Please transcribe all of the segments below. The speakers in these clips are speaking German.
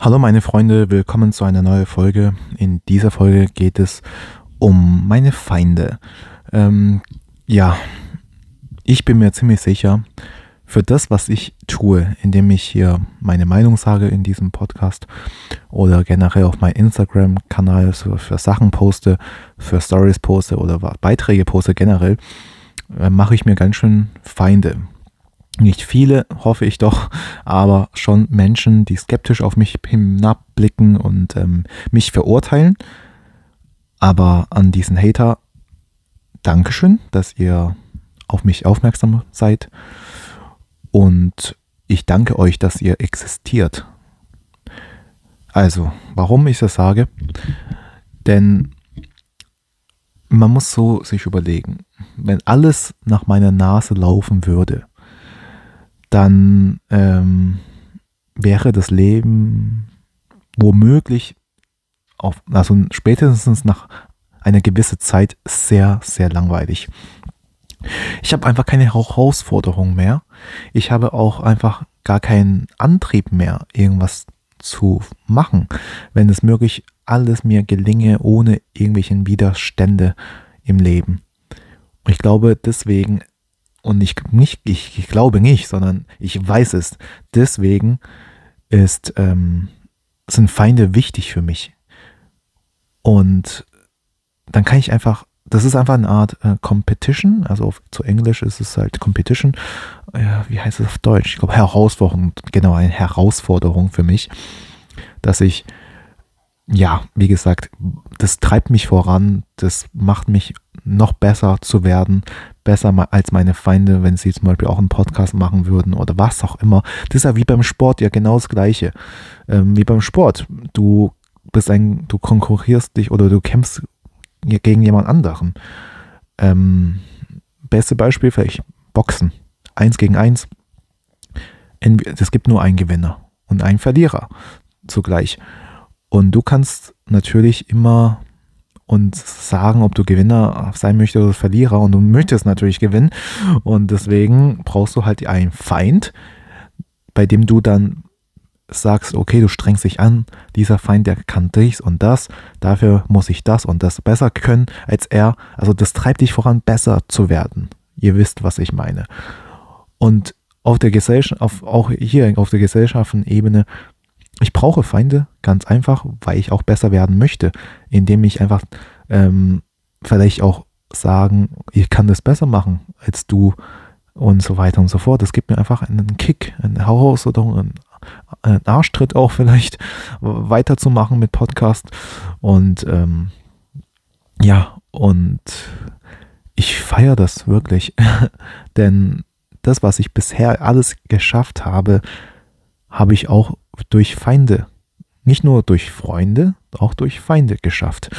Hallo meine Freunde, willkommen zu einer neuen Folge. In dieser Folge geht es um meine Feinde. Ähm, ja, ich bin mir ziemlich sicher, für das, was ich tue, indem ich hier meine Meinung sage in diesem Podcast oder generell auf meinem Instagram-Kanal für, Sachen poste, für Stories poste oder Beiträge poste generell, äh, mache ich mir ganz schön Feinde. Nicht viele, hoffe ich doch, aber schon Menschen, die skeptisch auf mich hinabblicken und ähm, mich verurteilen. Aber an diesen Hater, Dankeschön, dass ihr auf mich aufmerksam seid. Und ich danke euch, dass ihr existiert. Also, warum ich das sage? Denn man muss so sich überlegen, wenn alles nach meiner Nase laufen würde, dann ähm, wäre das Leben womöglich auf, also spätestens nach einer gewissen Zeit sehr, sehr langweilig. Ich habe einfach keine Herausforderung mehr. Ich habe auch einfach gar keinen Antrieb mehr, irgendwas zu machen, wenn es möglich alles mir gelinge ohne irgendwelchen Widerstände im Leben. Und ich glaube, deswegen und ich, nicht, ich, ich glaube nicht, sondern ich weiß es. Deswegen ist, ähm, sind Feinde wichtig für mich. Und dann kann ich einfach, das ist einfach eine Art äh, Competition, also auf, zu Englisch ist es halt Competition. Ja, wie heißt es auf Deutsch? Ich glaube Herausforderung, genau, eine Herausforderung für mich, dass ich, ja, wie gesagt, das treibt mich voran, das macht mich noch besser zu werden, besser als meine Feinde, wenn sie zum Beispiel auch einen Podcast machen würden oder was auch immer. Das ist ja wie beim Sport ja genau das Gleiche. Ähm, wie beim Sport. Du bist ein, du konkurrierst dich oder du kämpfst gegen jemand anderen. Ähm, beste Beispiel vielleicht Boxen. Eins gegen eins. Es gibt nur einen Gewinner und einen Verlierer zugleich. Und du kannst natürlich immer und sagen, ob du Gewinner sein möchtest oder Verlierer. Und du möchtest natürlich gewinnen. Und deswegen brauchst du halt einen Feind, bei dem du dann sagst, okay, du strengst dich an, dieser Feind, der kann dies und das, dafür muss ich das und das besser können als er. Also das treibt dich voran, besser zu werden. Ihr wisst, was ich meine. Und auf der Gesellschaft, auf, auch hier auf der Gesellschaftenebene ich brauche Feinde, ganz einfach, weil ich auch besser werden möchte, indem ich einfach ähm, vielleicht auch sagen, ich kann das besser machen als du und so weiter und so fort. Das gibt mir einfach einen Kick, eine Herausforderung, einen, einen Arschtritt auch vielleicht weiterzumachen mit Podcast und ähm, ja, und ich feiere das wirklich, denn das, was ich bisher alles geschafft habe, habe ich auch durch Feinde, nicht nur durch Freunde, auch durch Feinde geschafft.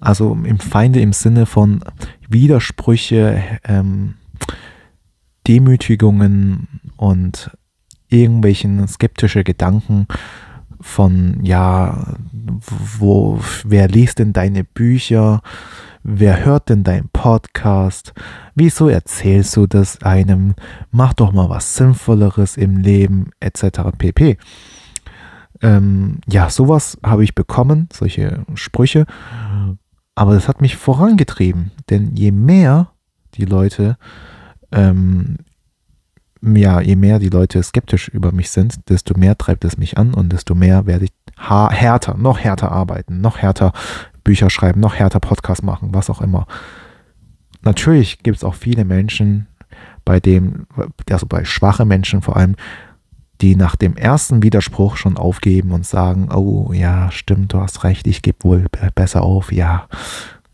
Also im Feinde im Sinne von Widersprüche, ähm, Demütigungen und irgendwelchen skeptische Gedanken von, ja, wo, wer liest denn deine Bücher? Wer hört denn deinen Podcast? Wieso erzählst du das einem? Mach doch mal was Sinnvolleres im Leben, etc. pp. Ähm, ja, sowas habe ich bekommen, solche Sprüche. Aber das hat mich vorangetrieben. Denn je mehr die Leute, ähm, ja, je mehr die Leute skeptisch über mich sind, desto mehr treibt es mich an und desto mehr werde ich härter, noch härter arbeiten, noch härter Bücher schreiben, noch härter Podcast machen, was auch immer. Natürlich gibt es auch viele Menschen, bei dem, also bei schwachen Menschen vor allem, die nach dem ersten Widerspruch schon aufgeben und sagen, oh ja, stimmt, du hast recht, ich gebe wohl besser auf, ja.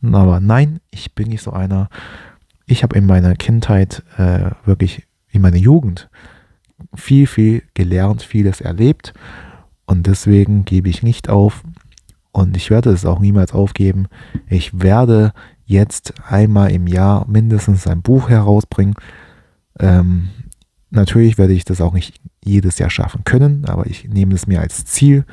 Aber nein, ich bin nicht so einer. Ich habe in meiner Kindheit äh, wirklich, in meiner Jugend viel, viel gelernt, vieles erlebt und deswegen gebe ich nicht auf und ich werde es auch niemals aufgeben. Ich werde jetzt einmal im Jahr mindestens ein Buch herausbringen. Ähm, natürlich werde ich das auch nicht jedes Jahr schaffen können, aber ich nehme es mir als Ziel.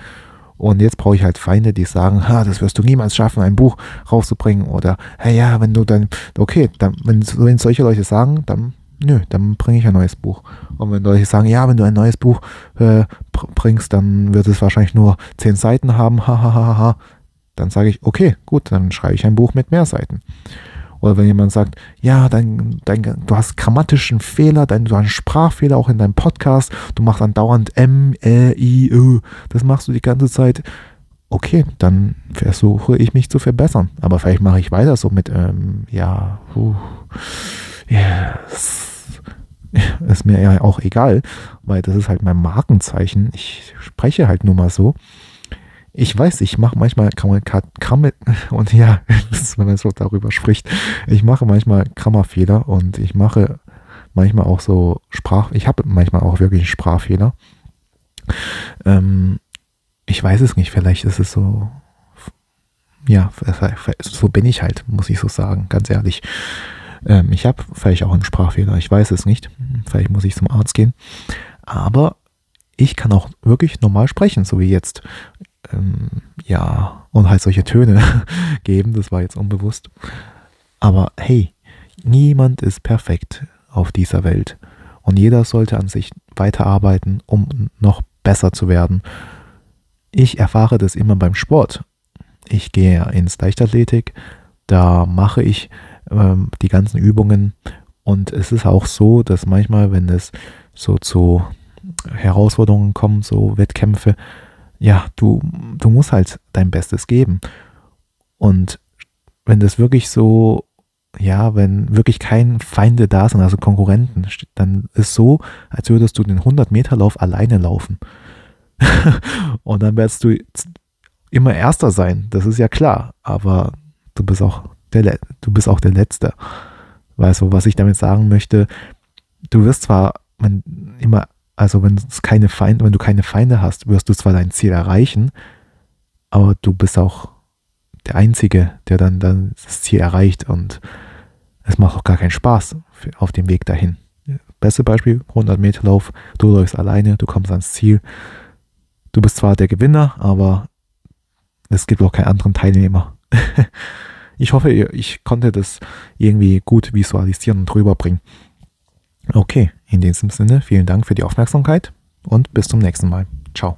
Und jetzt brauche ich halt Feinde, die sagen, ha, das wirst du niemals schaffen, ein Buch rauszubringen. Oder, hey, ja, wenn du dann, okay, dann, wenn, wenn solche Leute sagen, dann nö, dann bringe ich ein neues Buch. Und wenn Leute sagen, ja, wenn du ein neues Buch äh, bringst, dann wird es wahrscheinlich nur zehn Seiten haben, hahaha, dann sage ich, okay, gut, dann schreibe ich ein Buch mit mehr Seiten. Oder wenn jemand sagt, ja, dein, dein, du hast grammatischen Fehler, dein, du hast einen Sprachfehler auch in deinem Podcast, du machst dann dauernd M, Ä, I, Ö, das machst du die ganze Zeit. Okay, dann versuche ich mich zu verbessern. Aber vielleicht mache ich weiter so mit, ähm, ja, uh, yes. ist mir ja auch egal, weil das ist halt mein Markenzeichen. Ich spreche halt nur mal so ich weiß, ich mache manchmal Kammer, und ja, wenn man so darüber spricht, ich mache manchmal Grammarfehler und ich mache manchmal auch so Sprach, ich habe manchmal auch wirklich Sprachfehler. Ähm, ich weiß es nicht, vielleicht ist es so, ja, so bin ich halt, muss ich so sagen, ganz ehrlich. Ähm, ich habe vielleicht auch einen Sprachfehler, ich weiß es nicht. Vielleicht muss ich zum Arzt gehen. Aber ich kann auch wirklich normal sprechen, so wie jetzt ähm, ja, und halt solche Töne geben. Das war jetzt unbewusst. Aber hey, niemand ist perfekt auf dieser Welt. Und jeder sollte an sich weiterarbeiten, um noch besser zu werden. Ich erfahre das immer beim Sport. Ich gehe ins Leichtathletik, da mache ich ähm, die ganzen Übungen und es ist auch so, dass manchmal, wenn es so zu Herausforderungen kommt, so Wettkämpfe, ja, du, du musst halt dein Bestes geben. Und wenn das wirklich so, ja, wenn wirklich kein Feinde da sind, also Konkurrenten, dann ist so, als würdest du den 100-Meter-Lauf alleine laufen. und dann wirst du immer Erster sein, das ist ja klar, aber du bist auch der, du bist auch der Letzte. Weißt du, was ich damit sagen möchte, du wirst zwar immer also wenn es keine Feinde, wenn du keine Feinde hast, wirst du zwar dein Ziel erreichen, aber du bist auch der Einzige, der dann, dann das Ziel erreicht und es macht auch gar keinen Spaß auf dem Weg dahin. Beste Beispiel, 100 Meter Lauf, du läufst alleine, du kommst ans Ziel. Du bist zwar der Gewinner, aber es gibt auch keinen anderen Teilnehmer. ich hoffe, ich konnte das irgendwie gut visualisieren und rüberbringen. Okay, in diesem Sinne, vielen Dank für die Aufmerksamkeit und bis zum nächsten Mal. Ciao.